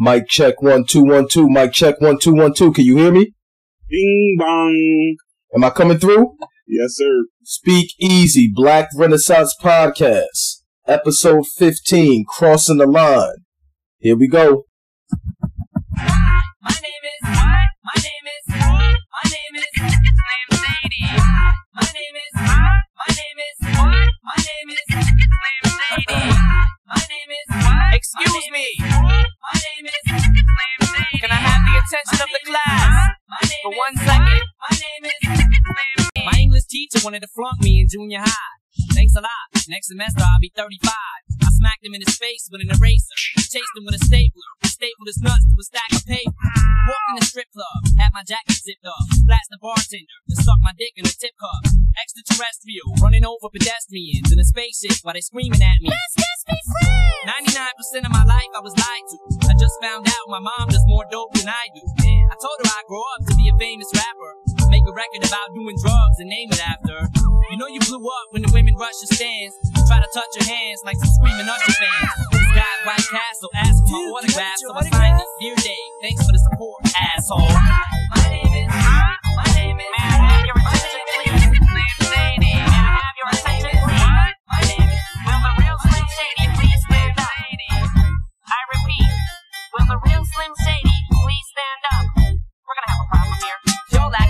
Mic check one two one two. Mic check one two one two. Can you hear me? Bing bong. Am I coming through? Yes, sir. Speak Easy Black Renaissance Podcast, episode fifteen. Crossing the line. Here we go. My name is what? My name is my name is name Sadie. My name is my name is what? My name is Excuse me. My name is Can I have the attention of the class for one second? My name is My English teacher wanted to flunk me in junior high. Thanks a lot. Next semester I'll be 35. I smacked him in his face with an eraser. Chased him with a stapler. Stapled his nuts to a stack of paper. Walked in the strip club. Had my jacket zipped up. Blast the bartender. Then suck my dick in a tip cup. Extraterrestrial. Running over pedestrians in a spaceship while they screaming at me. Let's just be friends. 99% of my life I was lied to. I just found out my mom does more dope than I do. I told her I'd grow up to be a famous rapper. Make a record about doing drugs and name it after. You know you blew up when the women rush your stands. Try to touch your hands like some screaming Usher fans. This guy White Castle asked for my autograph, so I signed it. Dear Dave, thanks for the support, asshole.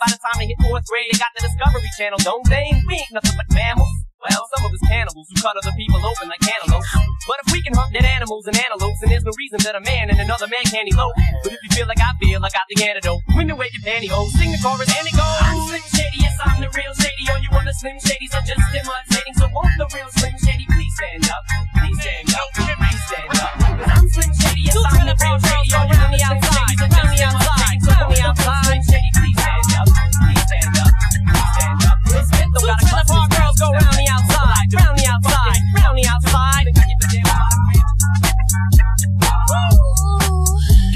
by the time they hit fourth grade. They got the Discovery Channel, don't they? We ain't nothing but mammals. Well, some of us cannibals who cut other people open like cantaloupes. But if we can hunt dead animals and antelopes, then there's no reason that a man and another man can't elope. But if you feel like I feel, I got the antidote. Women wave your pantyhose, sing the chorus, and it goes. I'm Slim Shady, yes, I'm the real Shady. All you other Slim Shadys are just imitating. So won't the real Slim Shady please stand up? Please stand up. Please stand up. Cause I'm Slim Shady, yes, I'm the real Shady. All you on the outside,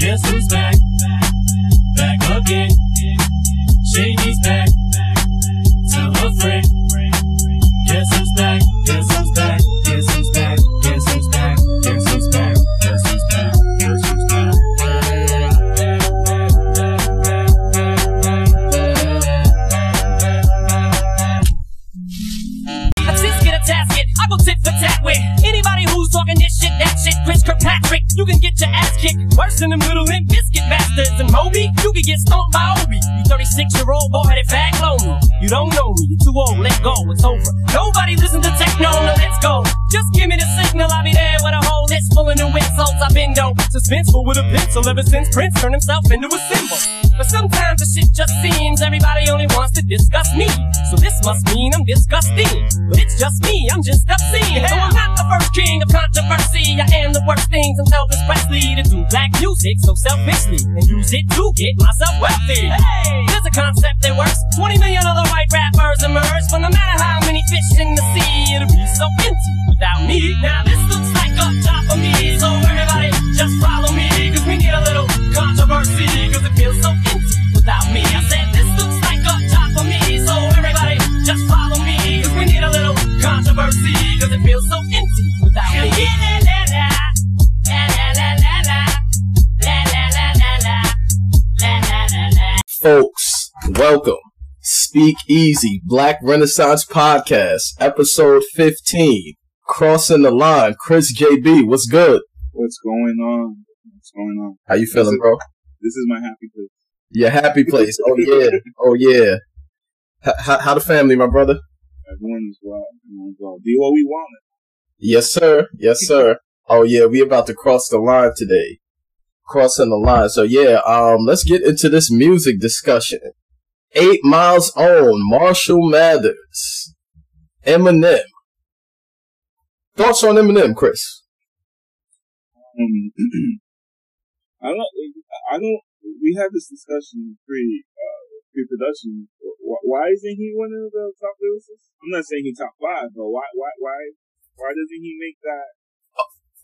Guess who's back? Back again. Shady's back. Tell a friend. Guess who's back? Guess who's back? Guess who's back? Guess who's back? Guess who's back? Guess who's back? Guess who's back? Tasket, I go tit for tat you can get your ass kicked worse than them little Limp Bizkit bastards. And Moby, you can get stomped by Obie. You 36 year old boy that fag lonely. You don't know me, you're too old, let go, it's over. Nobody listen to techno, no, let's go. Just give me the signal, I'll be there with a whole list full of new insults. I've been dope, suspenseful with a pencil ever since Prince turned himself into a symbol. But sometimes the shit just seems everybody only wants to discuss me. So this must mean I'm disgusting. But it's just me, I'm just obscene. So I'm not the first king of controversy. I am the worst things I'm Elvis Presley to do black music so selfishly and use it to get myself wealthy. Hey, there's a concept that works. 20 million other white rappers emerge, but no matter how many fish in the sea, it'll be so empty without me. Now welcome. Speak Easy Black Renaissance Podcast, episode 15. Crossing the line. Chris JB, what's good? What's going on? What's going on? How you feeling, This is- bro? This is my happy place. Your happy place. Oh yeah. Oh yeah. How, how the family, my brother? Everyone is well. Everyone is well. Do what we wanted. Yes, sir. Yes, sir. Oh yeah, we about to cross the line today. crossing the line. So yeah, um, let's get into this music discussion. Eight Miles own Marshall Mathers, Eminem. Thoughts on Eminem, Chris? Um, I don't. I don't. We had this discussion pre uh, pre production. Why isn't he one of the top lyricists? I'm not saying he's top five, but why why why why doesn't he make that?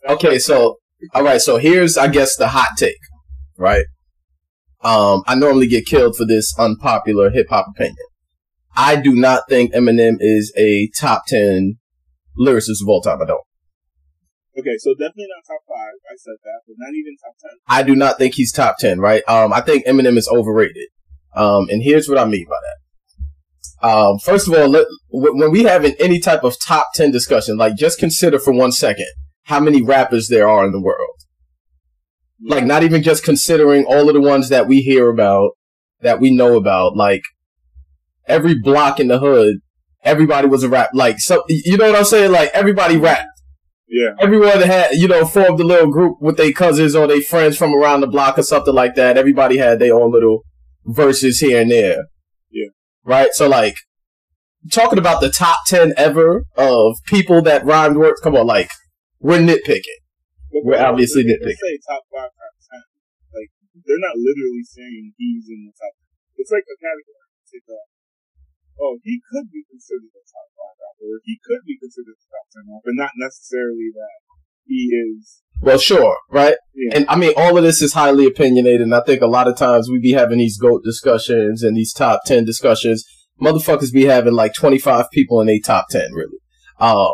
that Okay, so all right, so here's I guess the hot take, right? Um, I normally get killed for this unpopular hip hop opinion. I do not think Eminem is a top ten lyricist of all time. I don't. Okay, so definitely not top five. I said that, but not even top ten. I do not think he's top 10, right? Um, I think Eminem is overrated. Um, and here's what I mean by that. Um, first of all, let, when we have any type of top 10 discussion, like just consider for one second how many rappers there are in the world. Like not even just considering all of the ones that we hear about, that we know about, like every block in the hood, everybody was a rap, like, so, you know what I'm saying? Like everybody rapped Yeah, everyone had, you know, formed a little group with their cousins or their friends from around the block or something like that. Everybody had their own little verses here and there. Yeah. Right? So like, talking about the top 10 ever of people that rhymed words, come on, like, we're nitpicking. But We're obviously nitpicking. say top five, top ten. Like they're not literally saying he's in the top. It's like a category. It's like, uh, oh, he could be considered a top five rapper, or he could be considered a top ten rapper, but not necessarily that he is. Well, sure, right? Yeah. And I mean, all of this is highly opinionated, and I think a lot of times we be having these GOAT discussions and these top 10 discussions. Motherfuckers be having like 25 people in a top 10, really. Um,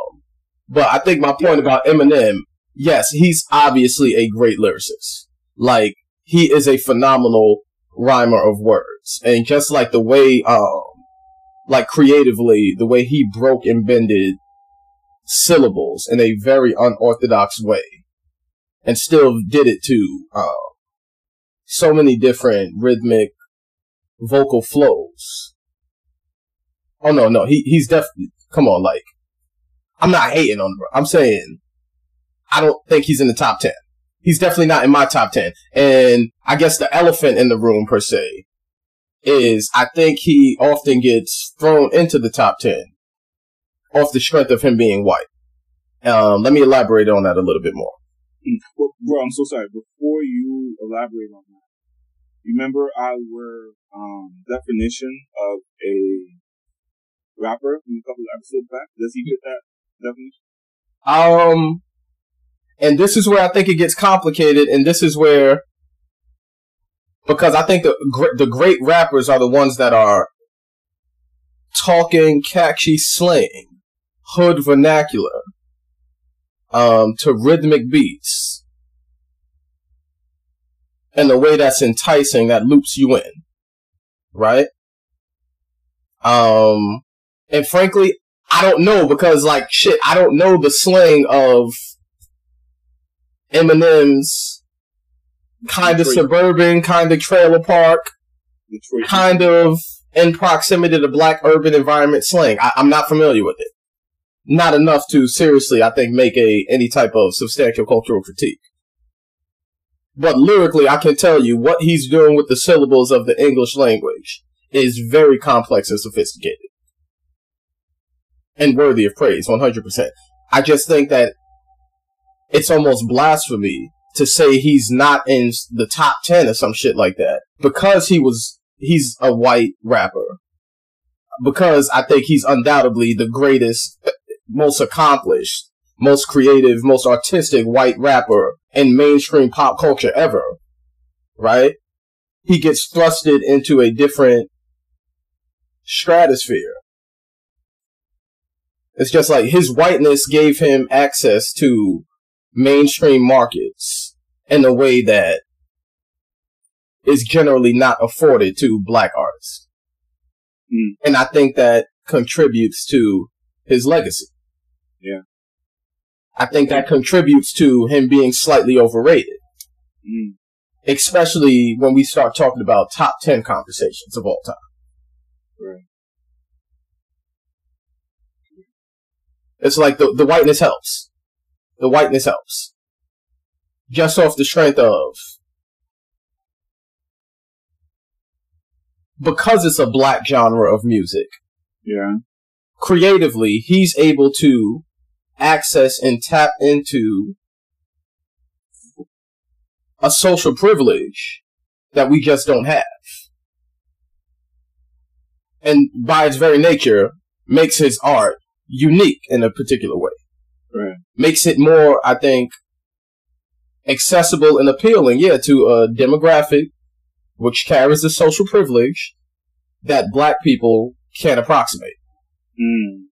but I think my point about Eminem, yes, he's obviously a great lyricist. Like, he is a phenomenal rhymer of words. And just like the way, um, like creatively, the way he broke and bended syllables in a very unorthodox way and still did it to um, so many different rhythmic vocal flows. Oh no, no, he he's definitely come on, like I'm not hating on. I'm saying I don't think he's in the top ten. He's definitely not in my top ten. And I guess the elephant in the room per se is I think he often gets thrown into the top ten off the strength of him being white. Um, let me elaborate on that a little bit more. Mm. Well, bro, I'm so sorry. Before you elaborate on that, remember our um, definition of a rapper from a couple of episodes back? Does he fit that definition? Um, and this is where I think it gets complicated, and this is where because I think the the great rappers are the ones that are talking catchy slang, hood vernacular, um, to rhythmic beats, in a way that's enticing that loops you in, right? Um, and frankly, I don't know because like shit, I don't know the slang of Eminem's kind of suburban, kind of trailer park, Detroit. kind of in proximity to black urban environment slang. I, I'm not familiar with it. Not enough to seriously, I think, make a any type of substantial cultural critique. But lyrically, I can tell you what he's doing with the syllables of the English language is very complex and sophisticated. And worthy of praise, 100%. I just think that it's almost blasphemy to say he's not in the top 10 or some shit like that because he was, he's a white rapper. Because I think he's undoubtedly the greatest, uh, most accomplished, most creative, most artistic white rapper in mainstream pop culture ever. Right? He gets thrusted into a different stratosphere. It's just like his whiteness gave him access to mainstream markets in a way that is generally not afforded to black artists. Mm. And I think that contributes to his legacy. Yeah. I think that contributes to him being slightly overrated, Mm. especially when we start talking about top 10 conversations of all time. Right. It's like the, the whiteness helps the whiteness helps. Just off the strength of because it's a black genre of music. Yeah. Creatively, he's able to access and tap into a social privilege that we just don't have. And by its very nature, makes his art unique in a particular way. Makes it more, I think, accessible and appealing, yeah, to a demographic which carries the social privilege that black people can't approximate. Mm.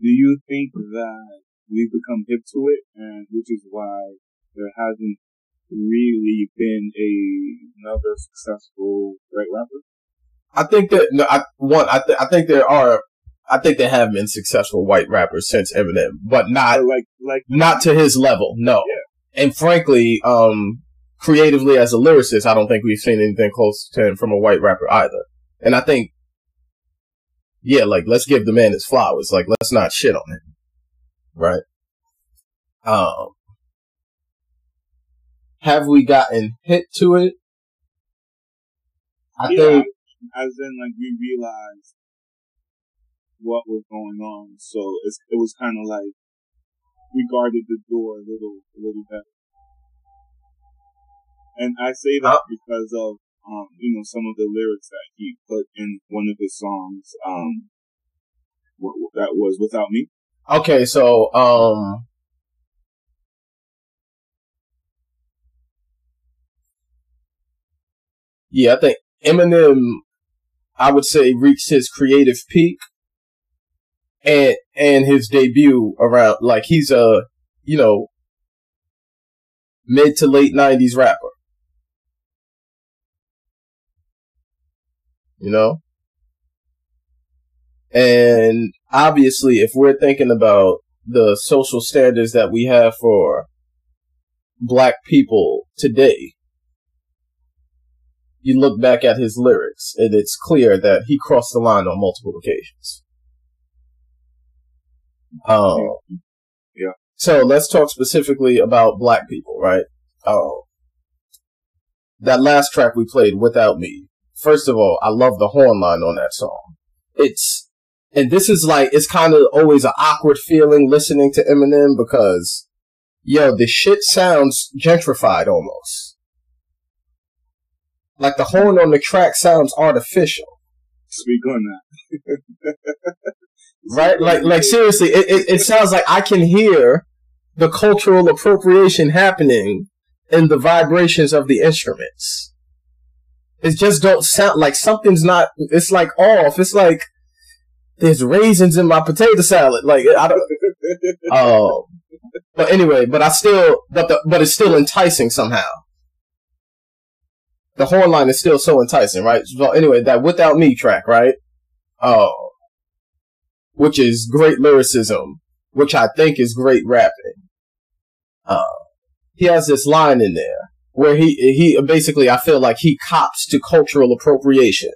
Do you think that we've become hip to it, and which is why there hasn't really been a, another successful white rapper? I think that no, I one I, th- I think there are I think there have been successful white rappers since Eminem, but not like, like, not to his level. No, and frankly, um, creatively as a lyricist, I don't think we've seen anything close to him from a white rapper either. And I think, yeah, like let's give the man his flowers. Like let's not shit on him, right? Um, have we gotten hit to it? I yeah, think as in like we realized what was going on, so it's, it was kind of like we guarded the door a little, a little better. And I say that because of um, you know, some of the lyrics that he put in one of his songs, um, what, that was without me. Okay, so um Yeah, I think Eminem I would say reached his creative peak and and his debut around like he's a you know mid to late 90s rapper. You know? And obviously, if we're thinking about the social standards that we have for black people today, you look back at his lyrics and it's clear that he crossed the line on multiple occasions. Um, Yeah. So let's talk specifically about black people, right? Um, that last track we played, Without Me. First of all, I love the horn line on that song. It's, and this is like, it's kind of always an awkward feeling listening to Eminem because, yo, the shit sounds gentrified almost. Like the horn on the track sounds artificial, Speak on that. right? Like, like seriously, it, it, it sounds like I can hear the cultural appropriation happening in the vibrations of the instruments. It just don't sound like something's not, it's like off. It's like there's raisins in my potato salad. Like, I don't, oh, but anyway, but I still, but the, but it's still enticing somehow. The horn line is still so enticing, right? So anyway, that without me track, right? Oh, which is great lyricism, which I think is great rapping. Uh, he has this line in there where he, he basically, I feel like he cops to cultural appropriation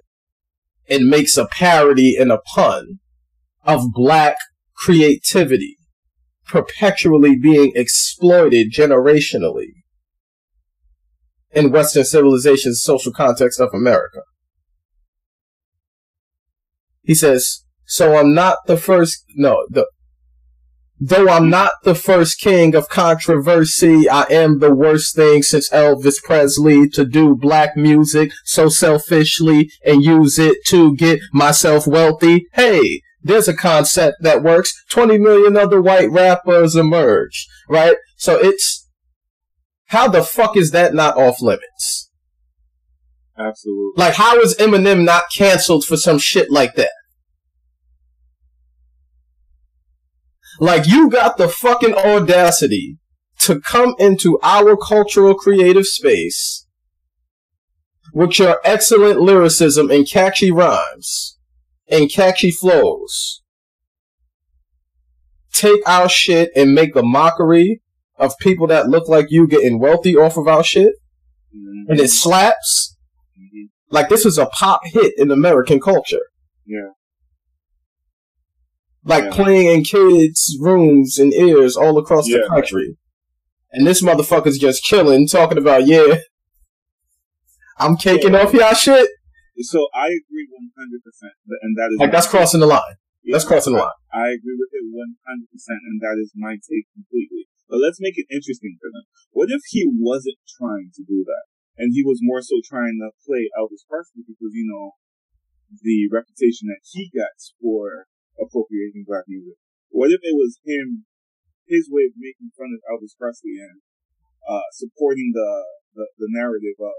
and makes a parody and a pun of black creativity perpetually being exploited generationally in Western civilization's social context of America. He says, so I'm not the first, no, the, though I'm not the first king of controversy, I am the worst thing since Elvis Presley to do black music so selfishly and use it to get myself wealthy. Hey, there's a concept that works. 20 million other white rappers emerged, right? So it's, how the fuck is that not off limits? Absolutely. Like, how is Eminem not canceled for some shit like that? Like, you got the fucking audacity to come into our cultural creative space with your excellent lyricism and catchy rhymes and catchy flows. Take our shit and make a mockery of people that look like you getting wealthy off of our shit Mhm. and it slaps. Mhm. Like this was a pop hit in American culture. Yeah. Like Yeah. playing in kids' rooms and ears all across the country. And this motherfucker's just killing, talking about, yeah, I'm caking off y'all shit. So I agree 100%, and that is Like that's crossing the line. That's crossing the line. I agree with it 100%, and that is my take completely. But let's make it interesting for them. What if he wasn't trying to do that? And he was more so trying to play Elvis Presley because, you know, the reputation that he gets for appropriating black music. What if it was him, his way of making fun of Elvis Presley and uh, supporting the, the, the narrative of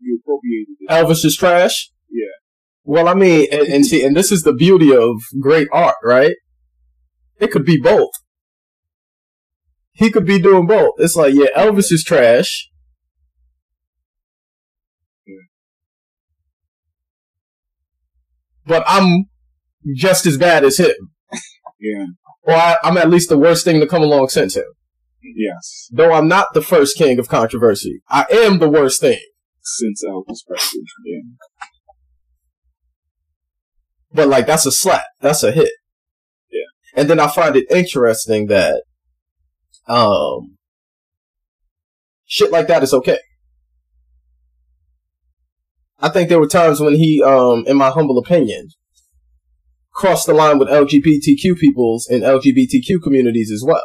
you appropriated it. Elvis is trash. Yeah. Well, I mean, and, and see, and this is the beauty of great art, right? It could be both. He could be doing both. It's like, yeah, Elvis is trash. But I'm just as bad as him. Yeah. Or I, I'm at least the worst thing to come along since him. Yes. Though I'm not the first king of controversy. I am the worst thing. Since Elvis Presley. Yeah. But like that's a slap. That's a hit. Yeah. And then I find it interesting that um shit like that is okay. I think there were times when he um in my humble opinion crossed the line with LGBTQ peoples and LGBTQ communities as well.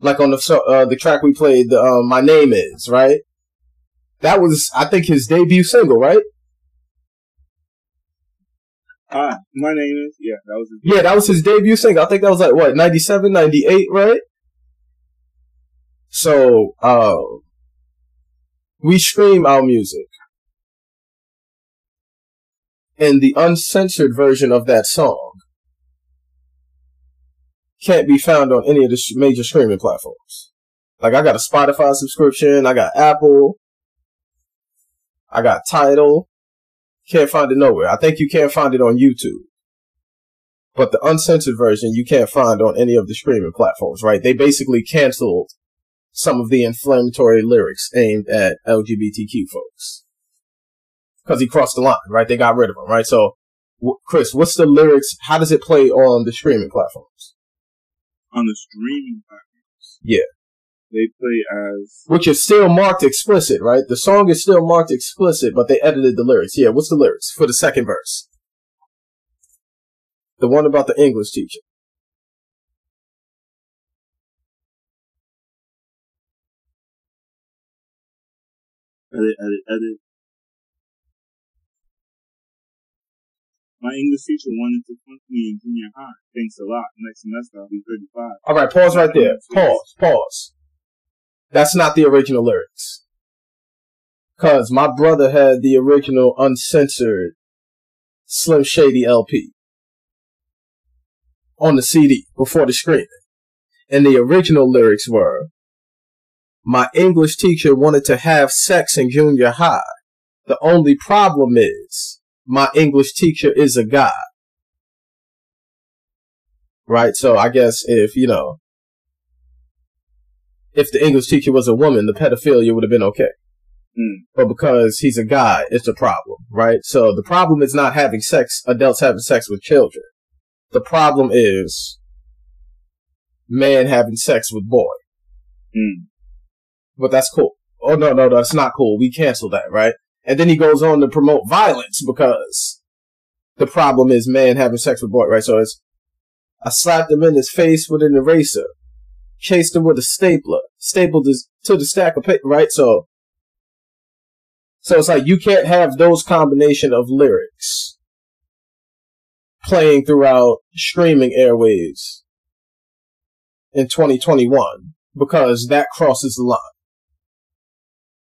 Like on the uh, the track we played, the uh, "My Name Is" right. That was, I think, his debut single, right? Ah, my name is yeah. That was his Yeah, that was his debut single. I think that was like what, 97, 98, right? So, uh, we stream our music. And the uncensored version of that song can't be found on any of the major streaming platforms. Like, I got a Spotify subscription, I got Apple, I got Tidal, can't find it nowhere. I think you can't find it on YouTube. But the uncensored version you can't find on any of the streaming platforms, right? They basically canceled some of the inflammatory lyrics aimed at LGBTQ folks. Cause he crossed the line, right? They got rid of him, right? So, wh- Chris, what's the lyrics? How does it play on the streaming platforms? on the streaming platforms. Yeah. They play as Which is still marked explicit, right? The song is still marked explicit, but they edited the lyrics. Yeah, what's the lyrics for the second verse? The one about the English teacher. edit, edit, edit. My English teacher wanted to funk me in junior high. Thanks a lot. Next semester I'll be 35. All right, pause right there. Pause, pause. That's not the original lyrics. Cause my brother had the original uncensored Slim Shady LP on the CD before the screening. And the original lyrics were, my English teacher wanted to have sex in junior high. The only problem is, my English teacher is a guy. Right? So I guess if, you know, if the English teacher was a woman, the pedophilia would have been okay. Mm. But because he's a guy, it's a problem, right? So the problem is not having sex, adults having sex with children. The problem is man having sex with boy. Mm. But that's cool. Oh no, no, no, that's not cool. We cancel that, right? And then he goes on to promote violence because the problem is man having sex with boy, right? So it's I slapped him in his face with an eraser, chased him with a stapler, stapled his to the stack of paper, right? So so it's like you can't have those combination of lyrics playing throughout streaming airwaves in 2021 because that crosses the line.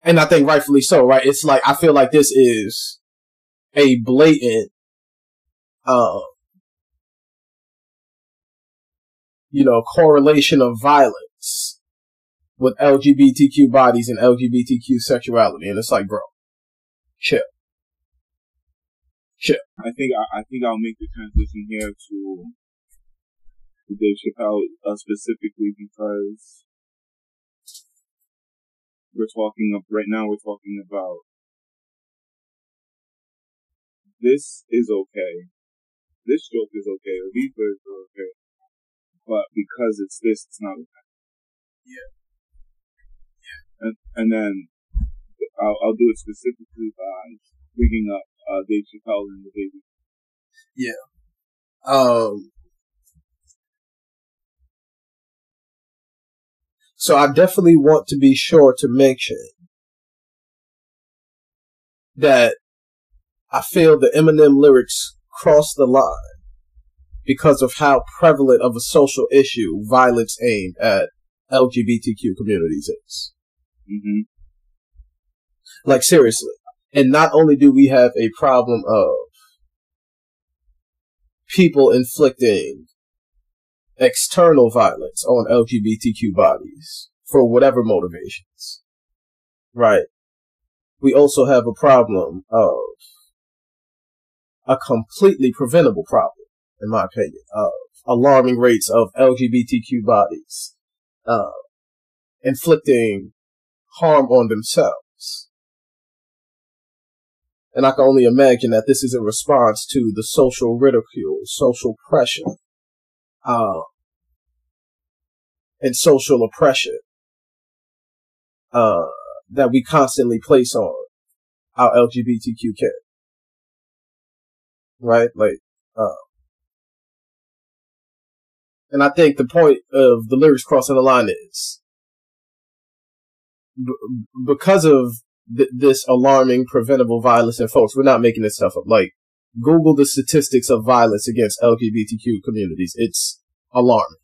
And I think rightfully so, right? It's like I feel like this is a blatant uh you know, correlation of violence with LGBTQ bodies and LGBTQ sexuality. And it's like, bro, chill. Chill. I think I, I think I'll make the transition here to, Dave Chappelle uh, specifically because we're talking of right now. We're talking about this is okay. This joke is okay. Or these words are okay. But because it's this, it's not okay. Yeah. Yeah. And, and then I'll, I'll do it specifically by bringing up uh, Dave Chappelle and the baby. Yeah. Um, so I definitely want to be sure to mention that I feel the Eminem lyrics cross the line because of how prevalent of a social issue violence aimed at LGBTQ communities is. hmm Like seriously. And not only do we have a problem of people inflicting external violence on LGBTQ bodies for whatever motivations, right? We also have a problem of a completely preventable problem, in my opinion, of alarming rates of LGBTQ bodies, uh, inflicting harm on themselves. And I can only imagine that this is a response to the social ridicule, social pressure, uh, and social oppression, uh, that we constantly place on our LGBTQ kids. Right? Like, uh, and I think the point of the lyrics crossing the line is b- because of th- this alarming preventable violence in folks, we're not making this stuff up. Like, Google the statistics of violence against LGBTQ communities. It's alarming.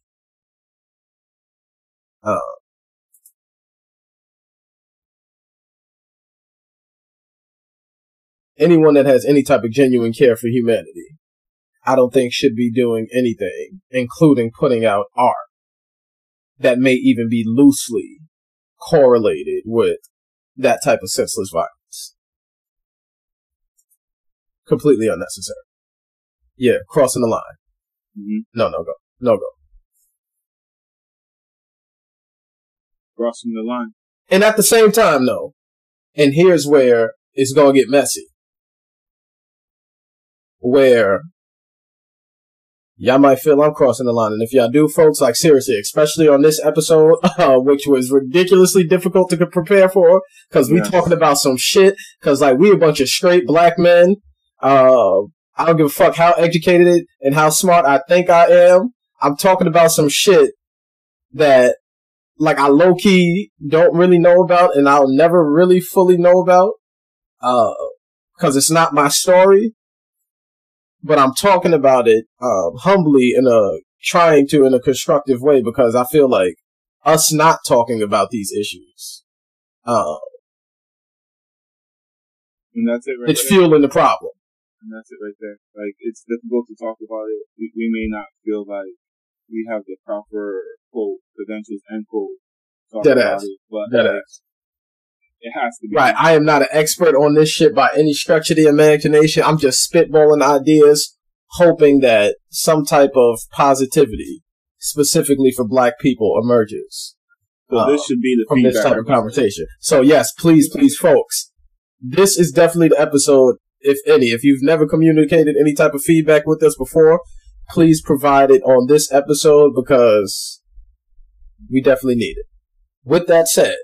Uh, anyone that has any type of genuine care for humanity, I don't think should be doing anything, including putting out art that may even be loosely correlated with that type of senseless violence. Completely unnecessary. Yeah, crossing the line. hmm No, no go. No go. Crossing the line. And at the same time, though, and here's where it's gonna get messy. Where y'all might feel I'm crossing the line, and if y'all do, folks, like seriously, especially on this episode, uh, which was ridiculously difficult to prepare for, because we Yes. talking about some shit, because like we a bunch of straight black men. Uh, I don't give a fuck how educated and how smart I think I am. I'm talking about some shit that like I low key don't really know about and I'll never really fully know about. Uh, cause it's not my story. But I'm talking about it, um, humbly in a, trying to in a constructive way because I feel like us not talking about these issues, uh, And that's it right it's there. fueling the problem. And that's it right there. Like, it's difficult to talk about it. We, we may not feel like we have the proper, quote, credentials, end quote, to talk Dead ass. it. But Dead like, ass. it has to be. Right. I am not an expert on this shit by any stretch of the imagination. I'm just spitballing ideas, hoping that some type of positivity, specifically for black people, emerges So uh, this should be the from this type of conversation. So yes, please, please, folks, this is definitely the episode, if any. If you've never communicated any type of feedback with us before, please provide it on this episode because we definitely need it. With that said,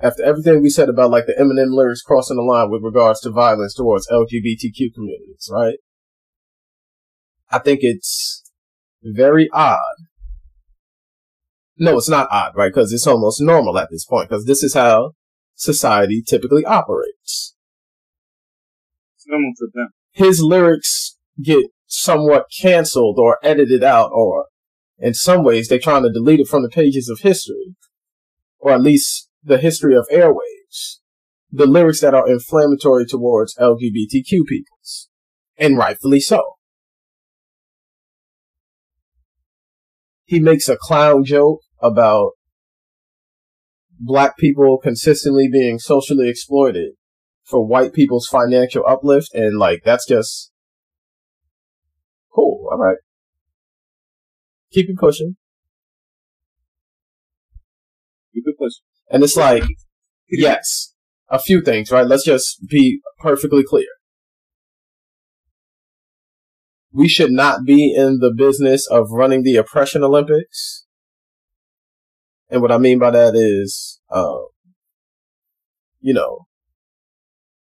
after everything we said about like the Eminem lyrics crossing the line with regards to violence towards LGBTQ communities, right? I think it's very odd. No, it's not odd, right? Because it's almost normal at this point, because this is how society typically operates. It's normal for them. His lyrics get somewhat canceled or edited out, or in some ways they're trying to delete it from the pages of history, or at least the history of airwaves. The lyrics that are inflammatory towards LGBTQ peoples, and rightfully so. He makes a clown joke about black people consistently being socially exploited for white people's financial uplift, and like that's just cool. All right, keep it pushing. Keep could push. And it's like, yes, a few things, right? Let's just be perfectly clear. We should not be in the business of running the oppression Olympics. And what I mean by that is, uh, you know,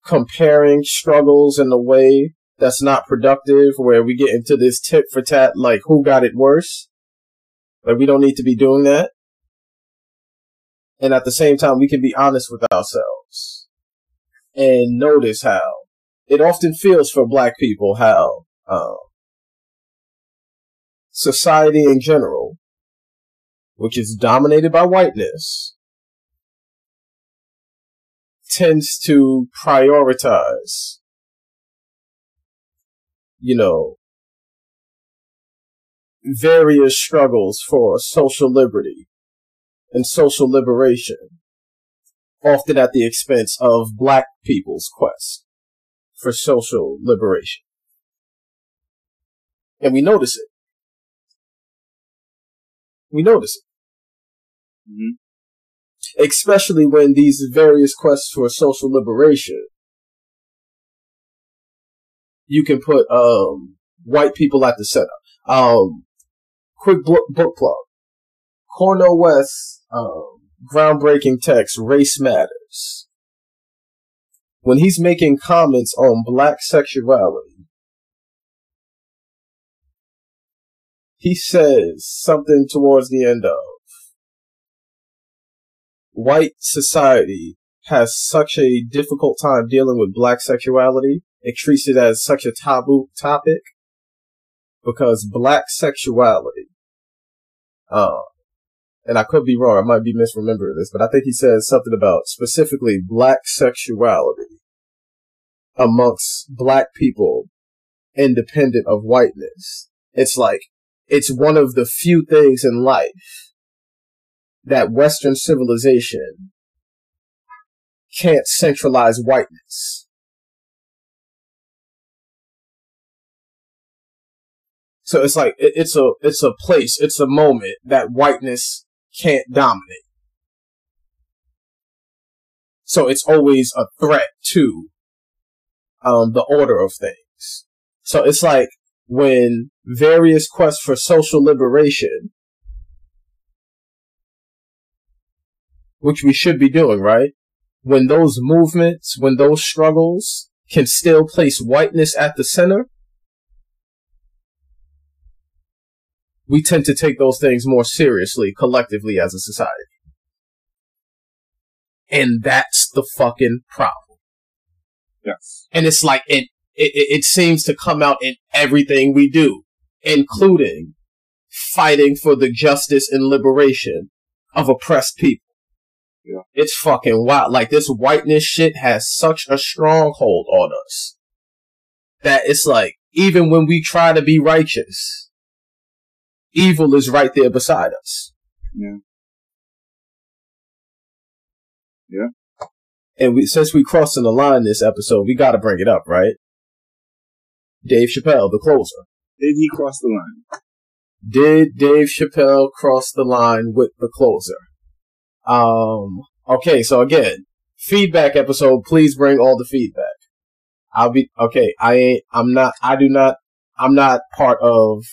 comparing struggles in a way that's not productive, where we get into this tit for tat, like who got it worse. Like we don't need to be doing that. And at the same time, we can be honest with ourselves and notice how it often feels for black people how um, society in general, which is dominated by whiteness, tends to prioritize, you know, various struggles for social liberty and social liberation, often at the expense of black people's quest for social liberation. And we notice it. We notice it. Mhm. Especially when these various quests for social liberation, you can put um, white people at the center. Um, quick book, book plug. Cornel West, um, groundbreaking text, Race Matters. When he's making comments on black sexuality, he says something towards the end of white society has such a difficult time dealing with black sexuality. It treats it as such a taboo topic because black sexuality, uh, and I could be wrong, I might be misremembering this, but I think he says something about specifically black sexuality amongst black people independent of whiteness. It's like, it's one of the few things in life that Western civilization can't centralize whiteness. So it's like it- it's a it's a place, it's a moment that whiteness can't dominate. So it's always a threat to um, the order of things. So it's like when various quests for social liberation, which we should be doing, right? When those movements, when those struggles can still place whiteness at the center, we tend to take those things more seriously collectively as a society. And that's the fucking problem. Yes. And it's like it, it, it seems to come out in everything we do, including fighting for the justice and liberation of oppressed people. Yeah. It's fucking wild. Like this whiteness shit has such a stronghold on us that it's like, even when we try to be righteous, evil is right there beside us. Yeah. Yeah. And we, since we crossing the line this episode, we gotta bring it up, right? Dave Chappelle, the closer. Did he cross the line? Did Dave Chappelle cross the line with the closer? Um, okay, so again, feedback episode, please bring all the feedback. I'll be, okay, I ain't, I'm not, I do not, I'm not part of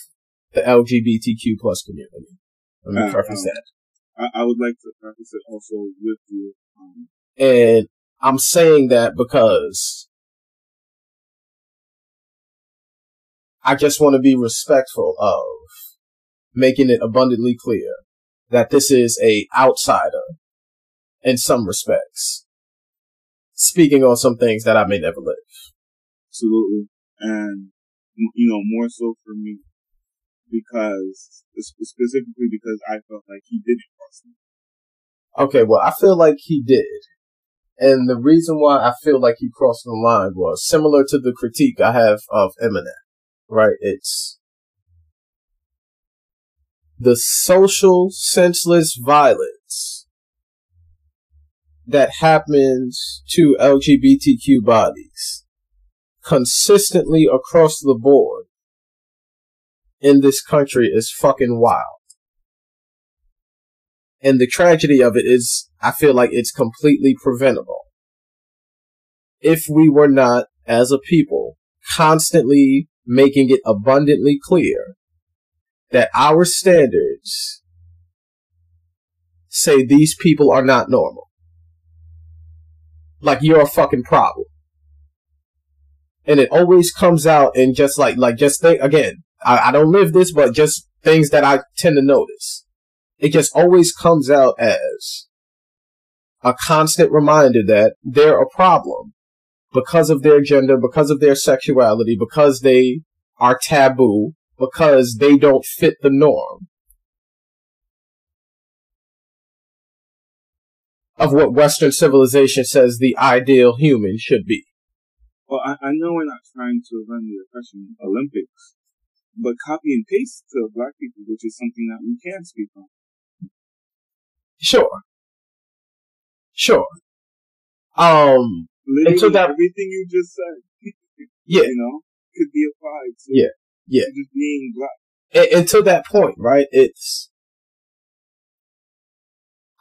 the LGBTQ plus community. Let me Uh, preface um, that. I, I would like to preface it also with you. Um, And I'm saying that because I just want to be respectful of making it abundantly clear that this is a outsider in some respects, speaking on some things that I may never live. absolutely, and you know more so for me because specifically because I felt like he didn't cross the line. Okay, well, I feel like he did. And the reason why I feel like he crossed the line was similar to the critique I have of Eminem, right? It's the social senseless violence that happens to LGBTQ bodies consistently across the board in this country is fucking wild. And the tragedy of it is, I feel like it's completely preventable. If we were not, as a people, constantly making it abundantly clear that our standards say these people are not normal. Like you're a fucking problem. And it always comes out in just like, like just think, again, I, I don't live this, but just things that I tend to notice. It just always comes out as a constant reminder that they're a problem because of their gender, because of their sexuality, because they are taboo, because they don't fit the norm of what Western civilization says the ideal human should be. Well, I, I know we're not trying to run the oppression Olympics, but copy and paste to black people, which is something that we can speak on. Sure. Sure. Um, Literally so that- everything you just said, yeah, you know, could be applied to, Yeah, yeah. to just being black. and, to that point, right? It's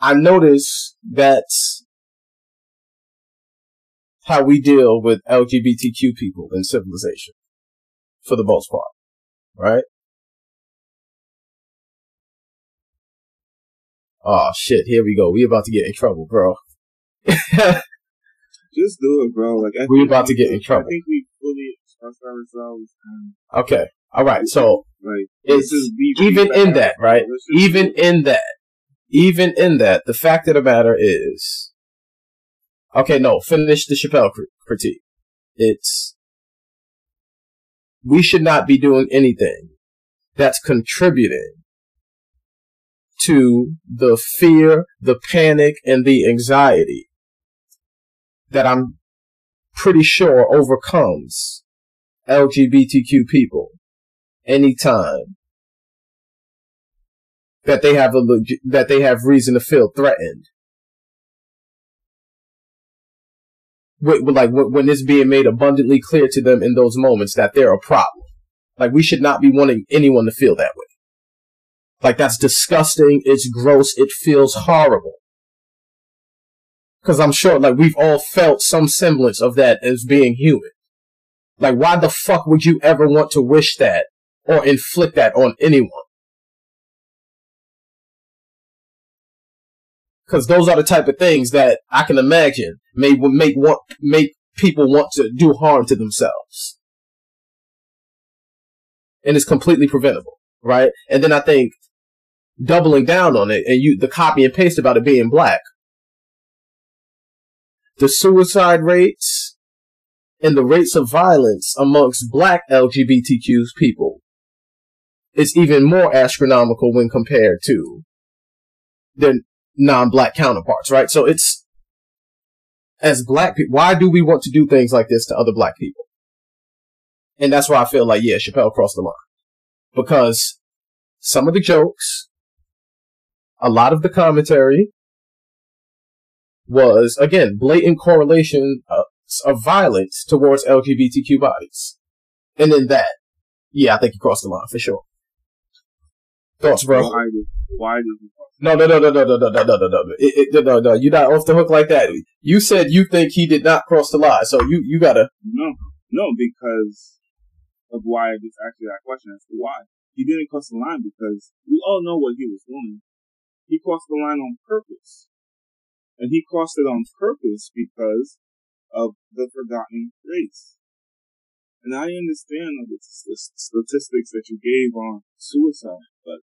I notice that's how we deal with LGBTQ people in civilization, for the most part, right? Oh shit! Here we go. We about to get in trouble, bro. Just do it, bro. Like I We're about to get in trouble. I think we fully expressed ourselves, okay, all right. So like It's this is deep even in that, right? Even in that, even in that, the fact of the matter is, okay, no, finish the Chappelle cri- critique. It's, we should not be doing anything that's contributing to the fear, the panic, and the anxiety that I'm pretty sure overcomes LGBTQ people anytime that they have a legi- that they have reason to feel threatened. With, with, like when it's being made abundantly clear to them in those moments that they're a problem. Like we should not be wanting anyone to feel that way. Like that's disgusting. It's gross. It feels horrible. Cause I'm sure like we've all felt some semblance of that as being human. Like why the fuck would you ever want to wish that or inflict that on anyone? Because those are the type of things that I can imagine may make want make people want to do harm to themselves, and it's completely preventable, right? And then I think doubling down on it, and you the copy and paste about it being black, the suicide rates and the rates of violence amongst black LGBTQ people is even more astronomical when compared to their non-black counterparts, right? So it's as black people, why do we want to do things like this to other black people? And that's why I feel like, yeah, Chappelle crossed the line. Because some of the jokes, a lot of the commentary was, again, blatant correlation of, of violence towards LGBTQ bodies. And in that, yeah, I think he crossed the line for sure. Thoughts, bro? Why why does it No, no, no, no, no, no, no, no, no, no, no, it, it, no, no. You're not off the hook like that. You said you think he did not cross the line, so you you gotta. No, no, because of why I just asked you that question as to why. He didn't cross the line because we all know what he was doing. He crossed the line on purpose. And he crossed it on purpose because of the forgotten race. And I understand the, statistics that you gave on suicide, but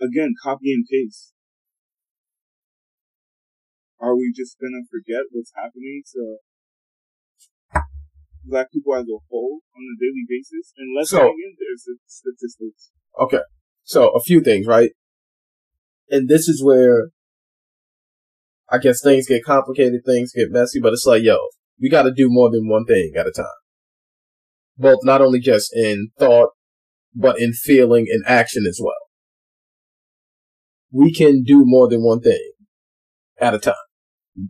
again, copy and paste. Are we just gonna forget what's happening to black people as a whole on a daily basis? And let's So- in their statistics. Okay, so a few things, right? And this is where I guess things get complicated, things get messy, but it's like, yo, we got to do more than one thing at a time. Both not only just in thought, but in feeling and action as well. We can do more than one thing at a time.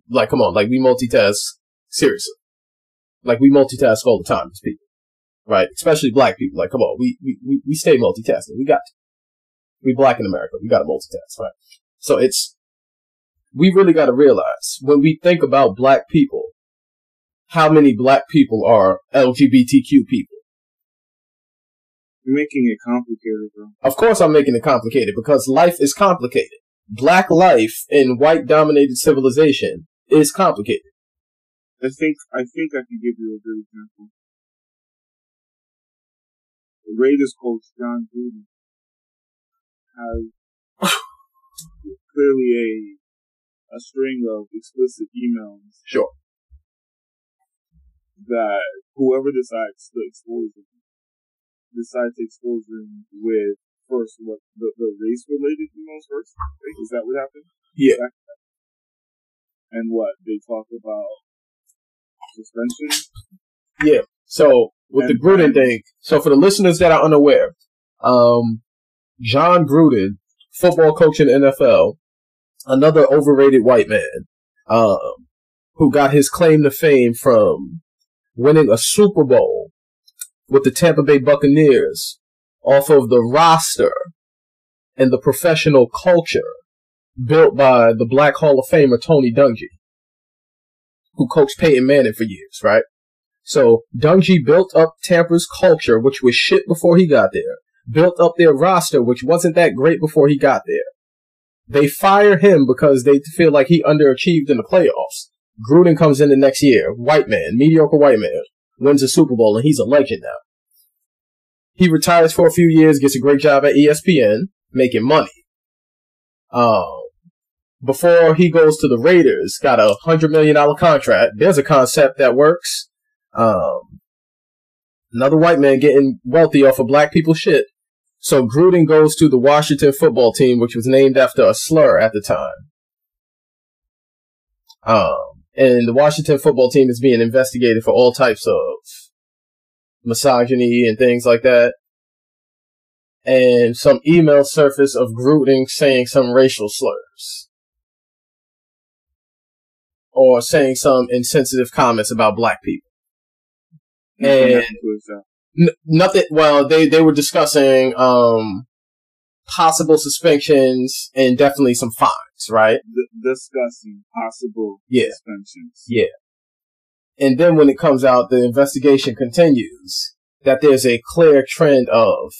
Like, come on, like we multitask seriously. Like we multitask all the time as people, right? Especially black people. Like, come on, we we we, stay multitasking. We got to. We black in America. We got to multitask, right? So it's we really got to realize when we think about black people, how many black people are LGBTQ people? You're making it complicated, bro. Of course, I'm making it complicated because life is complicated. Black life in white dominated civilization is complicated. I think I think I can give you a good example. The Raiders coach Jon Gruden has clearly a a string of explicit emails Sure. that whoever decides to expose him decide to expose him with first what the, the race related emails first. Right? Is that what happened? Yeah. And what they talk about suspension. Yeah. So with the Gruden thing, so for the listeners that are unaware, um, Jon Gruden, football coach in the NFL, another overrated white man, um, who got his claim to fame from winning a Super Bowl with the Tampa Bay Buccaneers off of the roster and the professional culture built by the Black Hall of Famer Tony Dungy, who coached Peyton Manning for years, right? So Dungy built up Tampa's culture, which was shit before he got there. Built up their roster, which wasn't that great before he got there. They fire him because they feel like he underachieved in the playoffs. Gruden comes in the next year, white man, mediocre white man, wins a Super Bowl, and he's a legend now. He retires for a few years, gets a great job at ESPN, making money. Um, before he goes to the Raiders, got a hundred million dollar contract. There's a concept that works. Um, another white man getting wealthy off of black people shit. So Gruden goes to the Washington football team, which was named after a slur at the time. Um, and the Washington football team is being investigated for all types of misogyny and things like that. And some email surface of Gruden saying some racial slurs. Or saying some insensitive comments about black people. And- What was that? N- nothing. Well, they they were discussing um possible suspensions and definitely some fines, right? D- discussing possible Yeah. suspensions. Yeah. And then when it comes out, the investigation continues that there's a clear trend of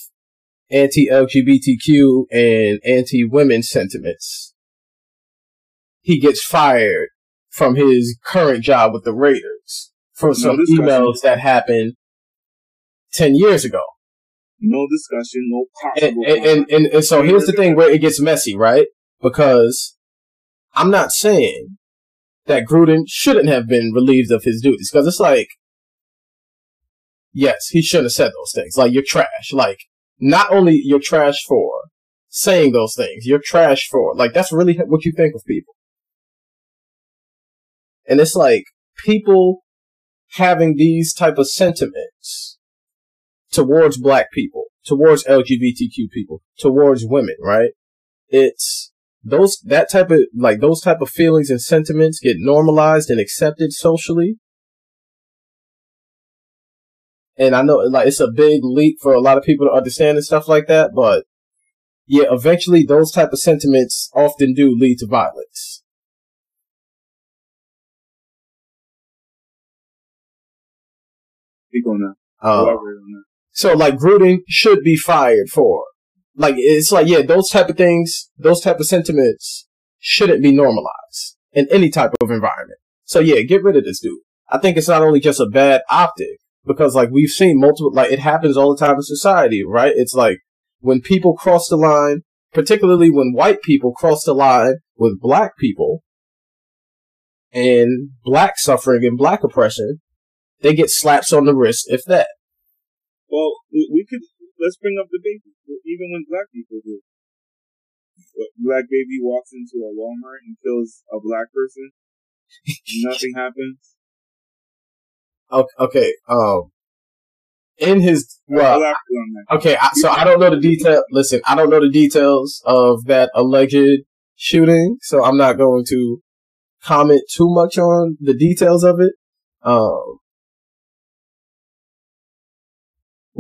anti-LGBTQ and anti-women sentiments. He gets fired from his current job with the Raiders for some emails that happened 10 years ago. No discussion, no possible. and, and, and, and so here's the thing where it gets messy, right? Because I'm not saying that Gruden shouldn't have been relieved of his duties, because it's like, yes, he shouldn't have said those things. Like, you're trash. Like, not only you're trash for saying those things, you're trash for, like, that's really what you think of people. And it's like, people having these type of sentiments towards black people, towards LGBTQ people, towards women, right? It's those that type of like those type of feelings and sentiments get normalized and accepted socially. And I know like it's a big leap for a lot of people to understand and stuff like that, but yeah, eventually those type of sentiments often do lead to violence. Speak on that. Um, on that. So like Gruden should be fired for like it's like yeah those type of things those type of sentiments shouldn't be normalized in any type of environment. So yeah, get rid of this dude. I think it's not only just a bad optic because like we've seen multiple like it happens all the time in society, right? It's like when people cross the line, particularly when white people cross the line with black people and black suffering and black oppression, they get slaps on the wrist if that. Well, we, we could let's bring up DaBaby. Even when black people do, black baby walks into a Walmart and kills a black person, nothing happens. Okay, okay. Um, in his well, okay. I, so I don't know the detail. Listen, I don't know the details of that alleged shooting, so I'm not going to comment too much on the details of it. Um,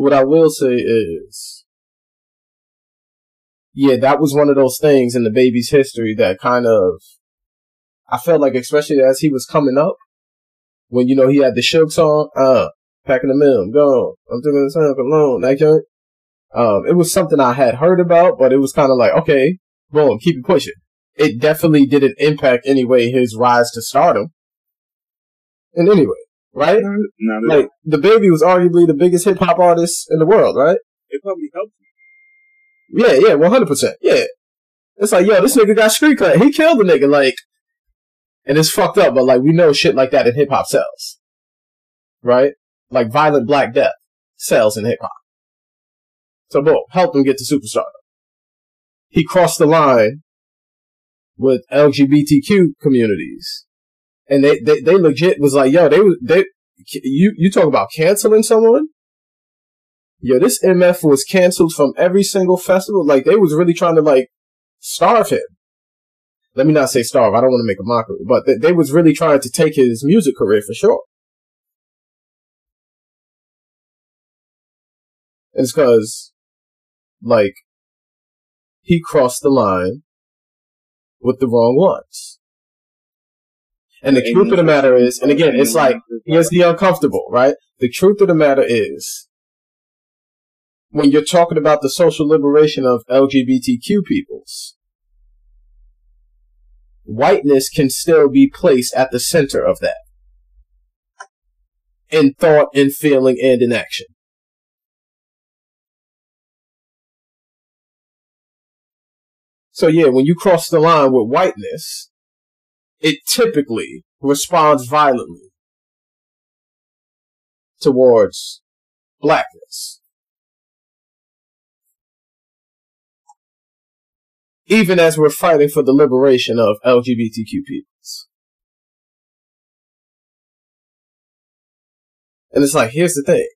what I will say is, yeah, that was one of those things in DaBaby's history that kind of, I felt like, especially as he was coming up, when you know he had the Suge song, uh, packing the mill, gone. I'm doing the song alone, that joint. Um, it was something I had heard about, but it was kind of like, okay, boom, keep it pushing. It definitely didn't impact anyway his rise to stardom. And anyway, right? Not, not at Like DaBaby was arguably the biggest hip hop artist in the world, right? It probably helped him. Yeah, yeah, one hundred percent. Yeah. It's like, yo, this nigga got street cred. He killed the nigga, like and it's fucked up, but like we know shit like that in hip hop sells. Right? Like violent black death sells in hip hop. So boom, helped him get to superstar. He crossed the line with LGBTQ communities. And they, they, they legit was like, yo, they they, you, you talk about canceling someone? Yo, this MF was canceled from every single festival. Like, they was really trying to, like, starve him. Let me not say starve. I don't want to make a mockery, but they, they was really trying to take his music career for sure. It's cause, like, he crossed the line with the wrong ones. And the truth of the matter is, and again, it's like, here's the uncomfortable, right? The truth of the matter is, when you're talking about the social liberation of LGBTQ peoples, whiteness can still be placed at the center of that. In thought, in feeling, and in action. So yeah, when you cross the line with whiteness, it typically responds violently towards blackness. Even as we're fighting for the liberation of LGBTQ peoples. And it's like, here's the thing.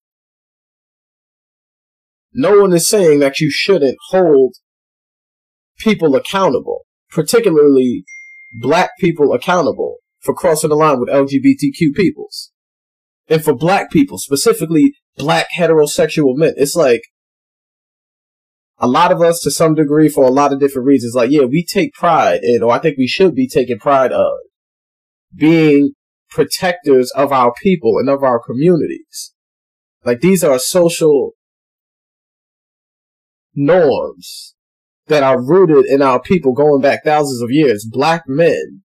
No one is saying that you shouldn't hold people accountable, particularly black people accountable for crossing the line with LGBTQ peoples. And for black people, specifically black heterosexual men, it's like a lot of us to some degree for a lot of different reasons, like, yeah, we take pride in, or I think we should be taking pride of being protectors of our people and of our communities. Like these are social norms that are rooted in our people going back thousands of years. Black men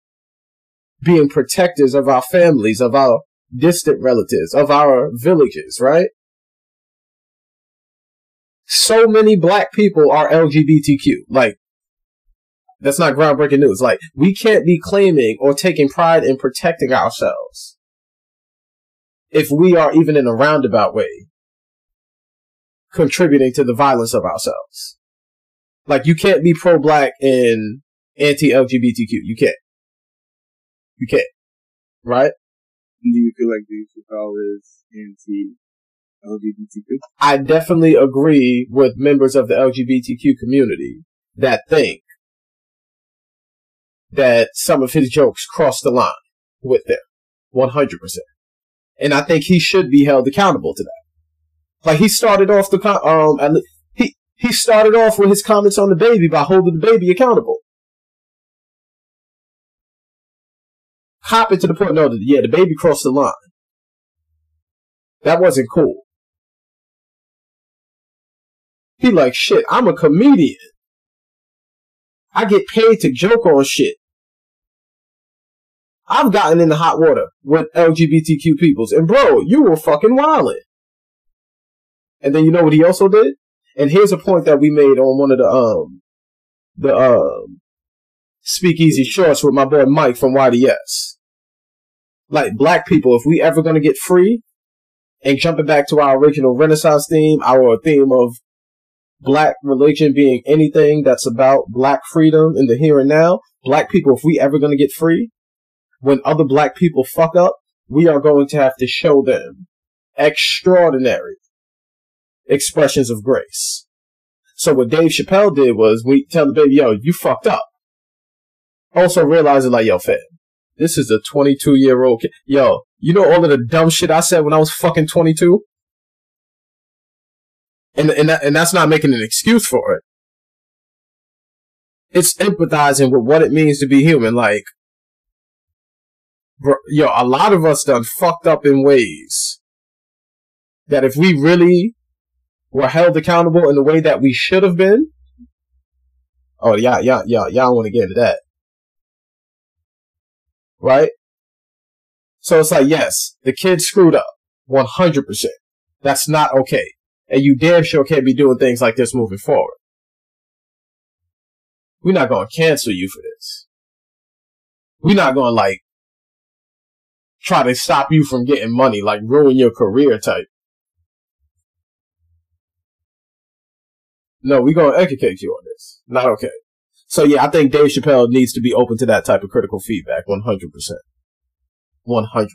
being protectors of our families, of our distant relatives, of our villages, right? So many black people are LGBTQ. Like, that's not groundbreaking news. Like, we can't be claiming or taking pride in protecting ourselves if we are even in a roundabout way contributing to the violence of ourselves. Like, you can't be pro-black and anti-LGBTQ. You can't. You can't. Right? Do you feel like Dave Chappelle is anti-LGBTQ? I definitely agree with members of the LGBTQ community that think that some of his jokes cross the line with them. 100%. And I think he should be held accountable to that. Like he started off the, con- um, at le- he, started off with his comments on DaBaby by holding DaBaby accountable. Hop it to the point, no, yeah, DaBaby crossed the line. That wasn't cool. He like, shit, I'm a comedian. I get paid to joke on shit. I've gotten in the hot water with LGBTQ peoples, and bro, you were fucking wildin'. And then you know what he also did? And here's a point that we made on one of the um the um speakeasy shorts with my boy Mike from YDS. Like black people, if we ever gonna get free, and jumping back to our original Renaissance theme, our theme of black religion being anything that's about black freedom in the here and now, black people, if we ever gonna get free, when other black people fuck up, we are going to have to show them extraordinary expressions of grace. So what Dave Chappelle did was we tell DaBaby, yo, you fucked up. Also realizing like, yo, fam, this is a 22 year old kid. Yo, you know all of the dumb shit I said when I was fucking 22? And, and, that, and that's not making an excuse for it. It's empathizing with what it means to be human. Like, bro, yo, a lot of us done fucked up in ways that if we really were held accountable in the way that we should have been. Oh, yeah, yeah, yeah, y'all want to get into that. Right? So it's like, yes, the kid screwed up. 100%. That's not okay. And you damn sure can't be doing things like this moving forward. We're not going to cancel you for this. We're not going to like try to stop you from getting money, like ruin your career type. No, we're going to educate you on this. Not okay. So yeah, I think Dave Chappelle needs to be open to that type of critical feedback 100%. 100%.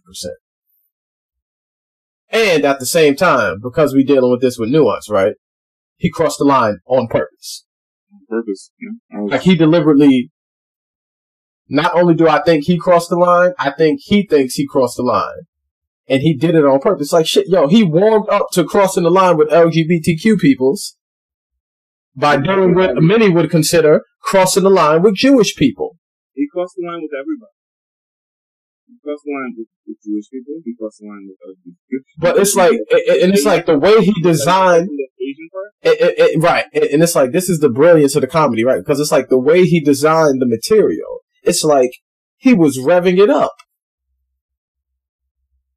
And at the same time, because we're dealing with this with nuance, right? He crossed the line on purpose. On purpose. Yeah. Like he deliberately, not only do I think he crossed the line, I think he thinks he crossed the line. And he did it on purpose. Like shit, yo, he warmed up to crossing the line with LGBTQ peoples by doing what many would consider crossing the line with Jewish people. he crossed the line with everybody. He crossed the line with, with Jewish people. He crossed the line with LGBT. But it's like, it- and it's like the way he designed the Asian part. it, it, right, and it's like this is the brilliance of the comedy, right? Because it's like the way he designed the material. It's like he was revving it up.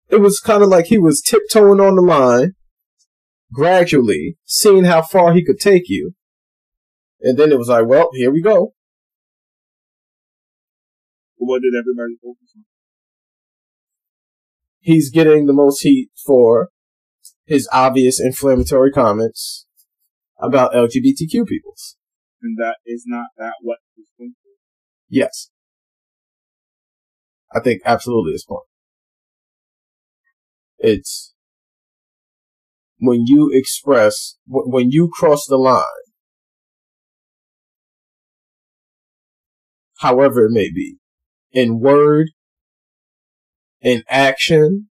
It was kind of like he was tiptoeing on the line, gradually seeing how far he could take you, and then it was like, well, here we go. What did everybody focus on? He's getting the most heat for his obvious inflammatory comments about LGBTQ peoples. And that is not that what he's going to Yes. I think absolutely is point. It's when you express, when you cross the line, however it may be, in word, in action,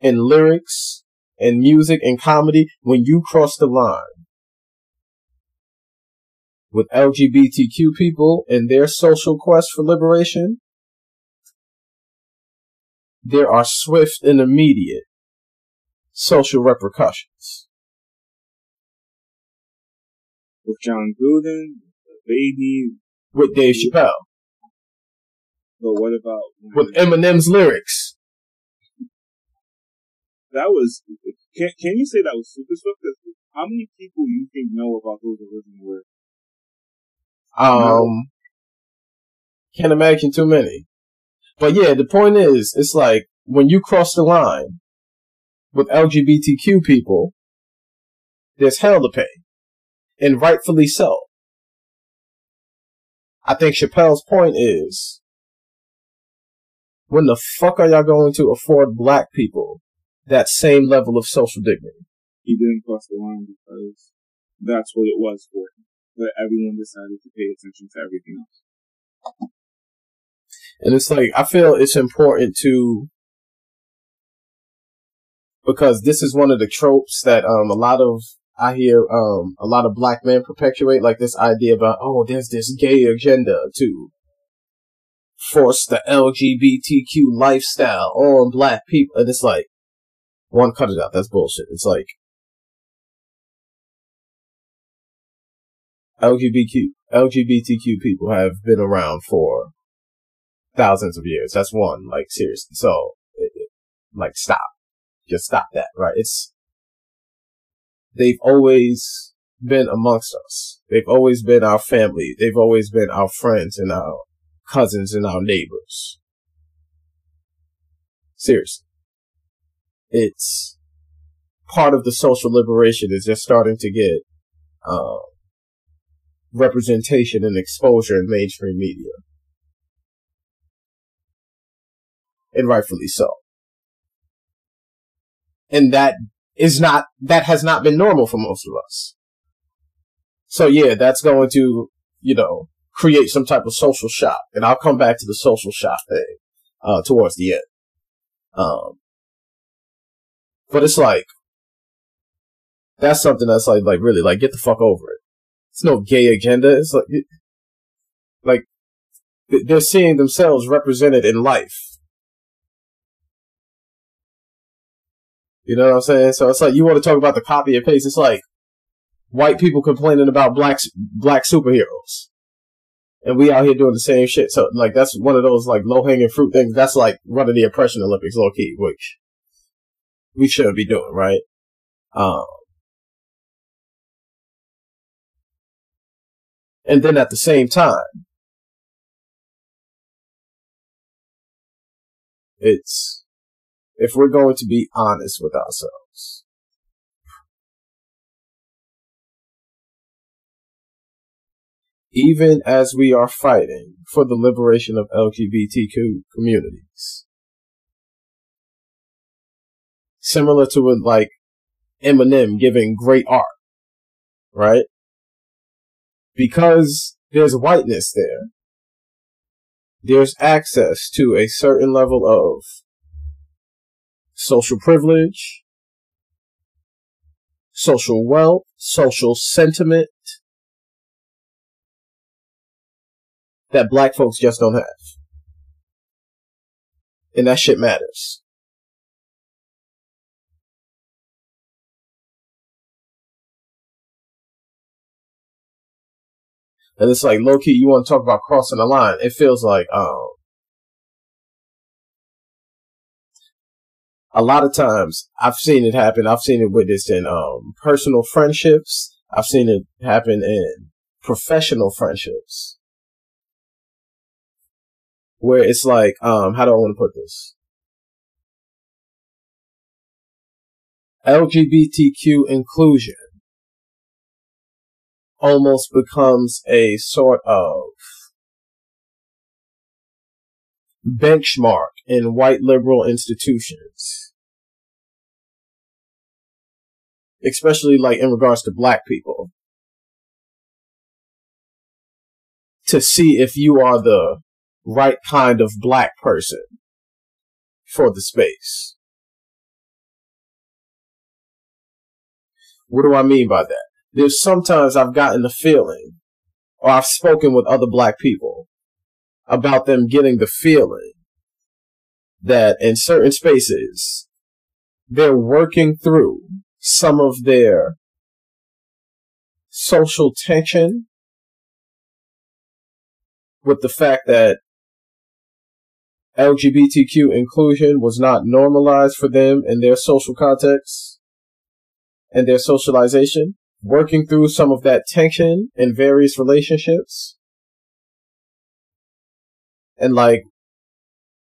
in lyrics, in music, in comedy, when you cross the line, with LGBTQ people and their social quest for liberation, there are swift and immediate social repercussions. with John Gruden, baby. With Dave Chappelle, But what about with Eminem's lyrics. that was? Can can you say that was super swift? How many people you think know about those original words? Um, can't imagine too many. But yeah, the point is, it's like when you cross the line with LGBTQ people, there's hell to pay. And rightfully so. I think Chappelle's point is, when the fuck are y'all going to afford black people that same level of social dignity? He didn't cross the line because that's what it was for him. But everyone decided to pay attention to everything else. And it's like, I feel it's important to, because this is one of the tropes that, um, a lot of, I hear, um, a lot of black men perpetuate, like this idea about, oh, there's this gay agenda to force the LGBTQ lifestyle on black people. And it's like, one, cut it out. That's bullshit. It's like, LGBTQ, LGBTQ people have been around for thousands of years. That's one. Like seriously. So, it, it- like, stop. Just stop that. Right? It's they've always been amongst us. They've always been our family. They've always been our friends and our cousins and our neighbors. Seriously. It's part of the social liberation is just starting to get uh, representation and exposure in mainstream media. and rightfully so. And that is not, that has not been normal for most of us. So yeah, that's going to, you know, create some type of social shock. And I'll come back to the social shock thing, uh, towards the end. Um, but it's like, that's something that's like, like really, like, get the fuck over it. It's no gay agenda. It's like, it- like, they're seeing themselves represented in life. You know what I'm saying? So it's like you want to talk about the copy and paste. It's like white people complaining about black black superheroes, and we out here doing the same shit. So like that's one of those like low hanging fruit things. That's like running the oppression Olympics, low key, which we shouldn't be doing, right? Um, and then at the same time, it's if we're going to be honest with ourselves. Even as we are fighting for the liberation of LGBTQ communities, similar to like Eminem giving great art, right? Because there's whiteness there, there's access to a certain level of social privilege, social wealth, social sentiment that black folks just don't have. And that shit matters. And it's like low key, you want to talk about crossing the line. It feels like, um, a lot of times I've seen it happen. I've seen it witnessed in, um, personal friendships. I've seen it happen in professional friendships where it's like, um, how do I want to put this? LGBTQ inclusion almost becomes a sort of benchmark in white liberal institutions. Especially like in regards to black people. To see if you are the right kind of black person for the space. What do I mean by that? there's sometimes I've gotten the feeling, or I've spoken with other black people about them getting the feeling that in certain spaces, they're working through some of their social tension with the fact that LGBTQ inclusion was not normalized for them in their social context and their socialization working through some of that tension in various relationships. And like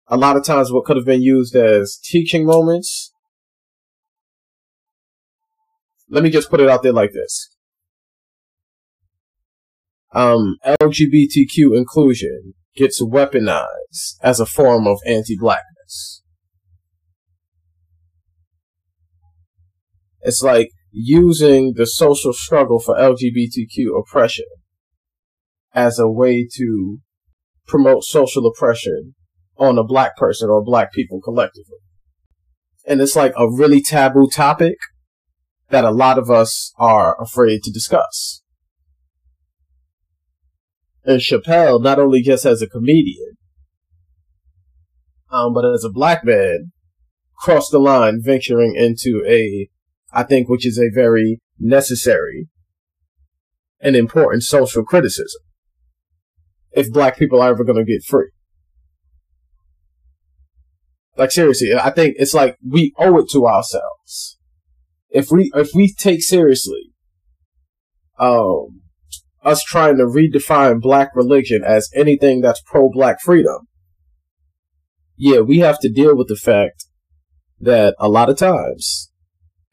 a lot of times what could have been used as teaching moments. Let me just put it out there like this. Um, LGBTQ inclusion gets weaponized as a form of anti-blackness. It's like using the social struggle for LGBTQ oppression as a way to promote social oppression on a black person or black people collectively. And it's like a really taboo topic that a lot of us are afraid to discuss. And Chappelle, not only just as a comedian, um, but as a black man, crossed the line venturing into a I think, which is a very necessary and important social criticism if black people are ever going to get free. Like seriously, I think it's like we owe it to ourselves. If we if we take seriously um us trying to redefine black religion as anything that's pro black freedom, yeah, we have to deal with the fact that a lot of times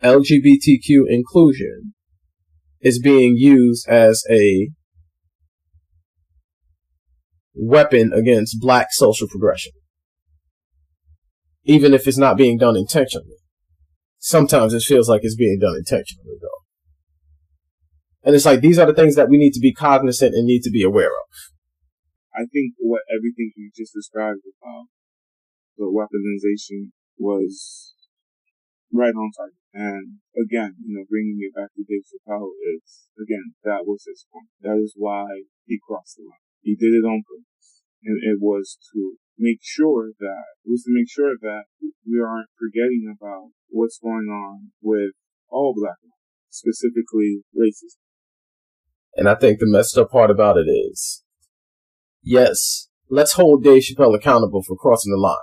LGBTQ inclusion is being used as a weapon against black social progression. Even if it's not being done intentionally. Sometimes it feels like it's being done intentionally though. And it's like these are the things that we need to be cognizant and need to be aware of. I think what everything you just described about the weaponization was right on target. And again, you know, bringing it back to Dave Chappelle is, again, that was his point. That is why he crossed the line. He did it on purpose. And it was to make sure that it was to make sure that we aren't forgetting about what's going on with all black men, specifically racism. And I think the messed up part about it is, yes, let's hold Dave Chappelle accountable for crossing the line.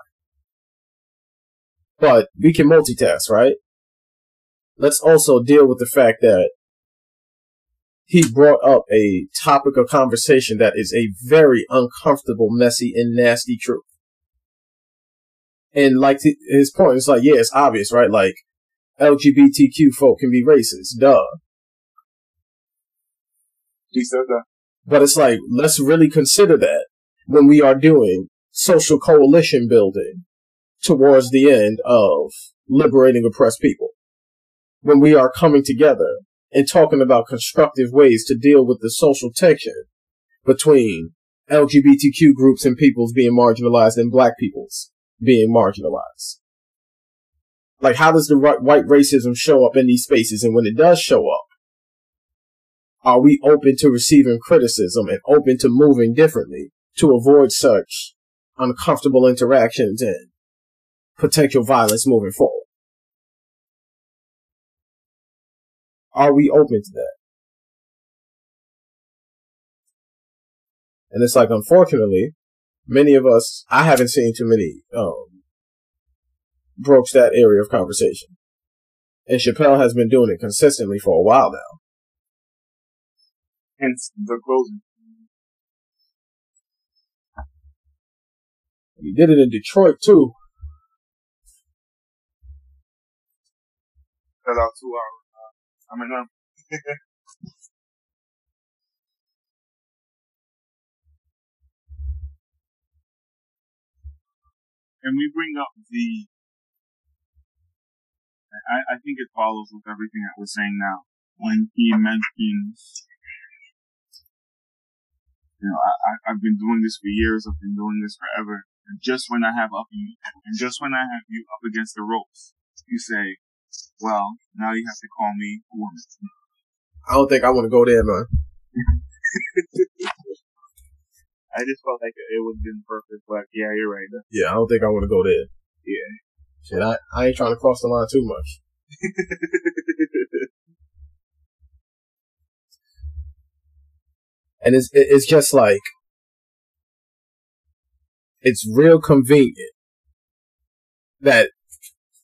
But we can multitask, right? Let's also deal with the fact that he brought up a topic of conversation that is a very uncomfortable, messy, and nasty truth. And like his point is like, yeah, it's obvious, right? Like LGBTQ folk can be racist, duh. He said that. But it's like, let's really consider that when we are doing social coalition building towards the end of liberating oppressed people. When we are coming together and talking about constructive ways to deal with the social tension between LGBTQ groups and peoples being marginalized and black peoples being marginalized. Like, how does the right, white racism show up in these spaces? And when it does show up, are we open to receiving criticism and open to moving differently to avoid such uncomfortable interactions and potential violence moving forward? Are we open to that? And it's like, unfortunately, many of us, I haven't seen too many, um, broach that area of conversation. And Chappelle has been doing it consistently for a while now. Hence the closing. He did it in Detroit too. Cut out two hours. I mean, um, and we bring up the. I, I think it follows with everything that we're saying now. When he mentions, you know, I, I, I've been doing this for years. I've been doing this forever. And just when I have up you, and just when I have you up against the ropes, you say, "Well, now you have to call me a woman." I don't think I want to go there, man. I just felt like it would have been perfect, but yeah, you're right. Yeah, I don't think I want to go there. Yeah. Shit, I, I ain't trying to cross the line too much. And it's, it- it's just like, it's real convenient that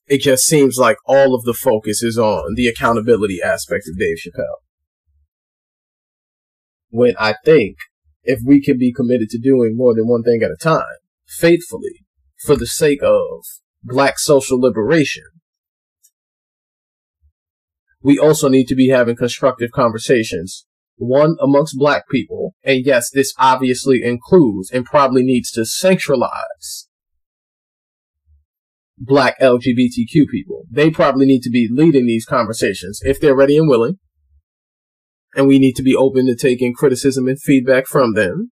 it just seems like all of the focus is on the accountability aspect of Dave Chappelle. When I think if we can be committed to doing more than one thing at a time, faithfully, for the sake of black social liberation, we also need to be having constructive conversations. One amongst black people, and yes, this obviously includes and probably needs to centralize black LGBTQ people. They probably need to be leading these conversations if they're ready and willing. And we need to be open to taking criticism and feedback from them.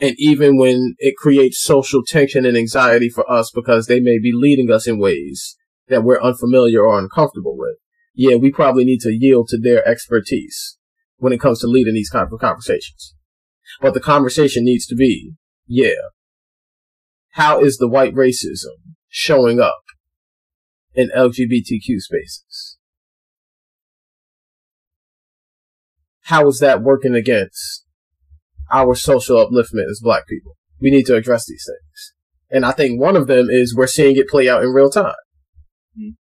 And even when it creates social tension and anxiety for us because they may be leading us in ways that we're unfamiliar or uncomfortable with, yeah, we probably need to yield to their expertise when it comes to leading these of conversations. But the conversation needs to be, yeah, how is the white racism showing up in LGBTQ spaces? How is that working against our social upliftment as black people? We need to address these things. And I think one of them is we're seeing it play out in real time. Mhm.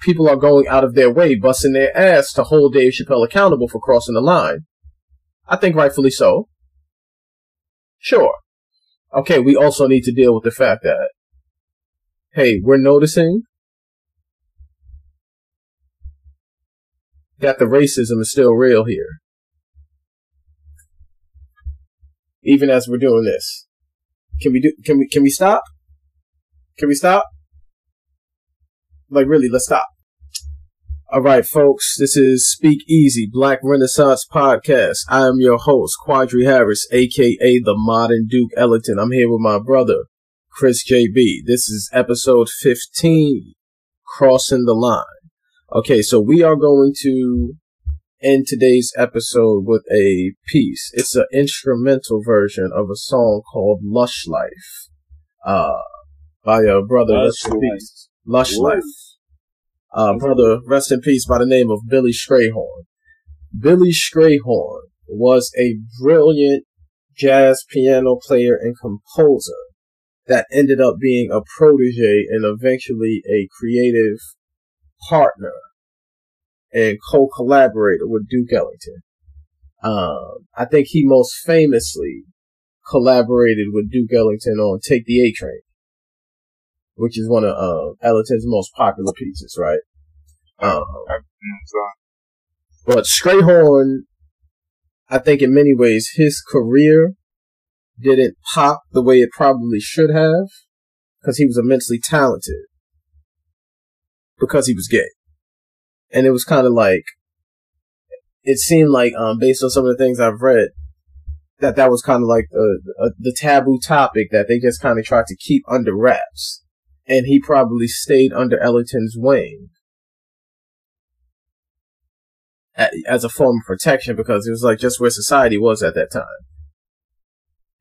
People are going out of their way, busting their ass to hold Dave Chappelle accountable for crossing the line. I think rightfully so. Sure. Okay, we also need to deal with the fact that, hey, we're noticing that the racism is still real here. Even as we're doing this. Can we do, can we, can we stop? Can we stop? Like really, let's stop. Alright folks, this is Speak Easy, Black Renaissance Podcast. I am your host, Quadri Harris, aka the Modern Duke Ellington. I'm here with my brother, Chris JB. This is episode 15, Crossing the Line. Okay, so we are going to end today's episode with a piece. It's an instrumental version of a song called Lush Life, uh, by a brother, Lush in Life. Lush Life. Uh, brother, rest in peace by the name of Billy Strayhorn. Billy Strayhorn was a brilliant jazz piano player and composer that ended up being a protege and eventually a creative partner and co-collaborator with Duke Ellington. Um, I think he most famously collaborated with Duke Ellington on "Take the A Train," which is one of um, Ellington's most popular pieces, right? Um, but Strayhorn, I think in many ways, his career didn't pop the way it probably should have because he was immensely talented because he was gay. And it was kind of like, it seemed like, um, based on some of the things I've read, that that was kind of like the, uh, the taboo topic that they just kind of tried to keep under wraps. And he probably stayed under Ellington's wing as a form of protection because it was like just where society was at that time.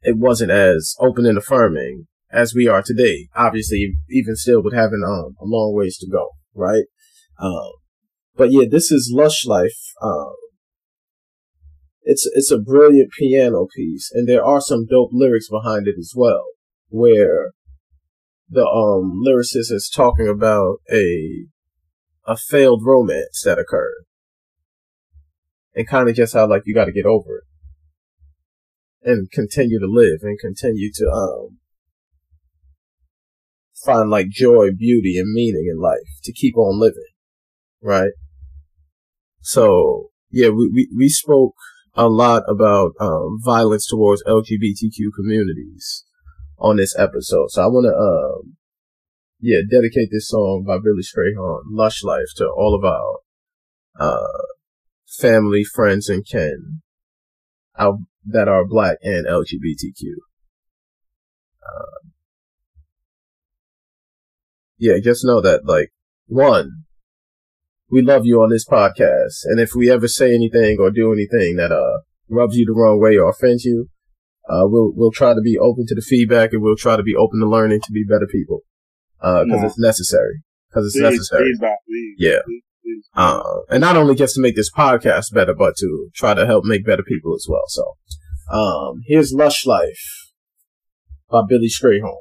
It wasn't as open and affirming as we are today. Obviously, even still with having um, a long ways to go, right? Um, but yeah, this is Lush Life. Um, it's it's a brilliant piano piece, and there are some dope lyrics behind it as well, where the um lyricist is talking about a a failed romance that occurred. And kind of just how like you got to get over it. And continue to live and continue to um find like joy, beauty, and meaning in life to keep on living, right? So yeah, we we, we spoke a lot about um, violence towards LGBTQ communities on this episode. So I want to um yeah dedicate this song by Billy Strayhorn, "Lush Life," to all of our uh family, friends, and kin out that are black and LGBTQ. Uh, yeah, just know that, like, one, we love you on this podcast, and if we ever say anything or do anything that uh rubs you the wrong way or offends you, uh, we'll we'll try to be open to the feedback and we'll try to be open to learning to be better people, because Yeah. it's necessary. Because it's please, necessary. please, please. Yeah. Please. Uh, and not only just to make this podcast better, but to try to help make better people as well. So, um, here's Lush Life by Billy Strayhorn.